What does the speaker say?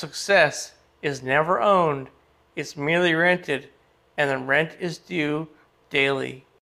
success is never owned, it's merely rented, and the rent is due daily.